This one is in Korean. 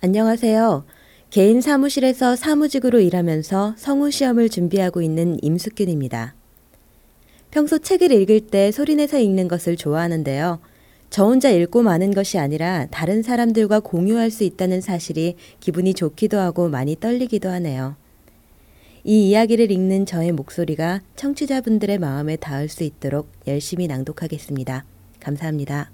안녕하세요. 개인 사무실에서 사무직으로 일하면서 성우 시험을 준비하고 있는 임숙균입니다. 평소 책을 읽을 때 소리내서 읽는 것을 좋아하는데요. 저 혼자 읽고 마는 것이 아니라 다른 사람들과 공유할 수 있다는 사실이 기분이 좋기도 하고 많이 떨리기도 하네요. 이 이야기를 읽는 저의 목소리가 청취자분들의 마음에 닿을 수 있도록 열심히 낭독하겠습니다. 감사합니다.